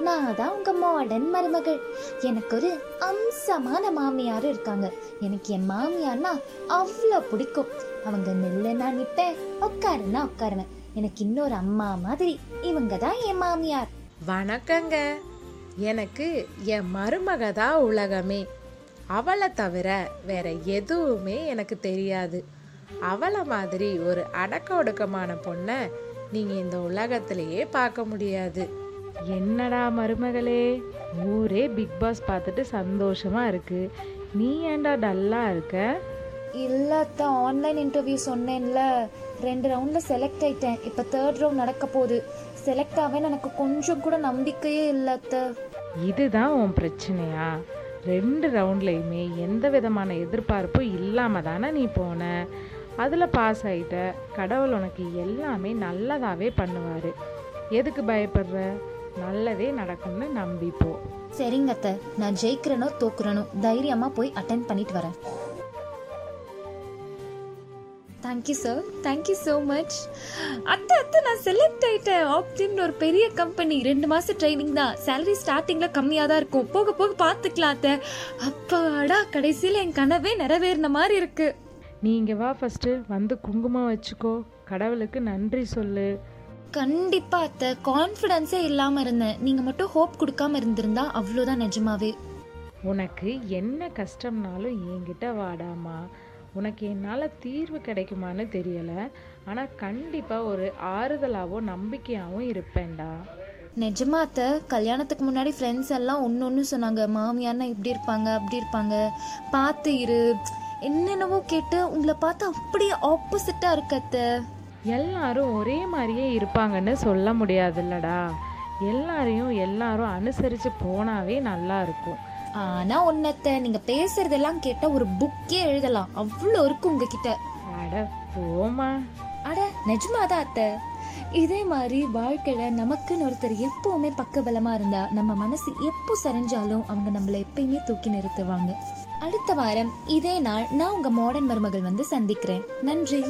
நான் தான் உங்கள் மாடர்ன் மருமகள். எனக்கு ஒரு அம்சமான மாமியார் இருக்காங்க. எனக்கு என் மாமியார்னா அவ்வளோ பிடிக்கும். அவங்க நில்லுன்னா நிற்பேன் உட்காருன்னா உட்காருவேன். எனக்கு இன்னொரு அம்மா மாதிரி இவங்க தான் என் மாமியார். வணக்கங்க. எனக்கு என் மருமக தான் உலகமே. அவளை தவிர வேற எதுவுமே எனக்கு தெரியாது. அவளை மாதிரி ஒரு அடக்க ஒடுக்கமான பொண்ணை நீங்கள் இந்த உலகத்திலேயே பார்க்க முடியாது. என்னடா மருமகளே? ஊரே பிக் பாஸ் பார்த்துட்டு சந்தோஷமா இருக்கு. நீ ஏன்டா டல்லா இருக்க? இல்லாத ஆன்லைன் இன்டர்வியூ சொன்னேன்ல. ரெண்டு ரவுண்ட்ல செலக்ட் ஆயிட்டேன். இப்போ தேர்ட் ரவுண்ட் நடக்க போகுது. செலக்ட் ஆவேன்னு எனக்கு கொஞ்சம் கூட நம்பிக்கையே இல்லாத இதுதான் உன் பிரச்சனையா? ரெண்டு ரவுண்ட்லையுமே எந்த விதமான எதிர்பார்ப்பும் இல்லாம தானே நீ போன? அதில் பாஸ் ஆயிட்ட. கடவுள் உனக்கு எல்லாமே நல்லதாவே பண்ணுவார். எதுக்கு பயப்படுற? நல்லதே நடக்கும்னு நம்பிப்போ சரிங்க அத்தை. நான் ஜெயிக்கிறனோ தோக்குறனோ தைரியமா போய் அட்டன் பண்ணிட்டு வரேன். Thank you sir thank you so much அத்தை அத்தை நான் செலக்ட் ஆயிட்டேன். ஆப்டின்னு ஒரு பெரிய கம்பெனி ரெண்டு மாசம் ட்ரைனிங் தான். சேலரி ஸ்டார்டிங்ல கம்மியாக தான் இருக்கும். போக போக பார்த்துக்கலாம் அத்தை. அப்பாடா கடைசியில் என் கனவே நிறைவேறின மாதிரி இருக்கு. நீங்க வா ஃபர்ஸ்ட் வந்து குங்குமம் வச்சுக்கோ. கடவுளுக்கு நன்றி சொல்லு. கண்டிப்பா அத்தை. கான்ஃபிடன்ஸே இல்லாம இருந்தேன். நீங்க மட்டும் ஹோப் கொடுக்காம இருந்திருந்தா அவ்வளோதான் நிஜமாவே. உனக்கு என்ன கஷ்டம்னாலும் என்கிட்ட வாடாமா. உனக்கு என்னால் தீர்வு கிடைக்குமான்னு தெரியலை. ஆனால் கண்டிப்பாக ஒரு ஆறுதலாகவும் நம்பிக்கையாகவும் இருப்பேன்டா. நிஜமா அத்தை. கல்யாணத்துக்கு முன்னாடி ஃப்ரெண்ட்ஸ் எல்லாம் ஒன்று ஒன்று சொன்னாங்க. மாமியார்னா இப்படி இருப்பாங்க அப்படி இருப்பாங்க. பார்த்து இரு. என்னென்னவோ கேட்டு உங்களை பார்த்து அப்படியே ஆப்போசிட்டாக இருக்கு அத்தை. எல்லாரும் ஒரே மாதிரியே இருப்பாங்கன்னு சொல்ல முடியாதுல்லடா. எல்லாரையும் எல்லாரும் அனுசரித்து போனாவே நல்லா இருக்கும். ஆனா ஒன்னத்தை நீங்க பேசுறதெல்லாம் கேட்டா ஒரு புக்கே எழுதலாம். அவ்வளோ இருக்கு உங்ககிட்ட. அட போமா அட நிஜமாதான் அத்தை? இதே மாதிரி வாழ்க்கையில நமக்குன்னு ஒருத்தர் எப்பவுமே பக்கபலமா இருந்தா நம்ம மனசு எப்போ சரிஞ்சாலும் அவங்க நம்மள எப்பயுமே தூக்கி நிறுத்துவாங்க. அடுத்த வாரம் இதே நாள் நான் உங்க மாடர்ன் மருமகள் வந்து சந்திக்கிறேன். நன்றி.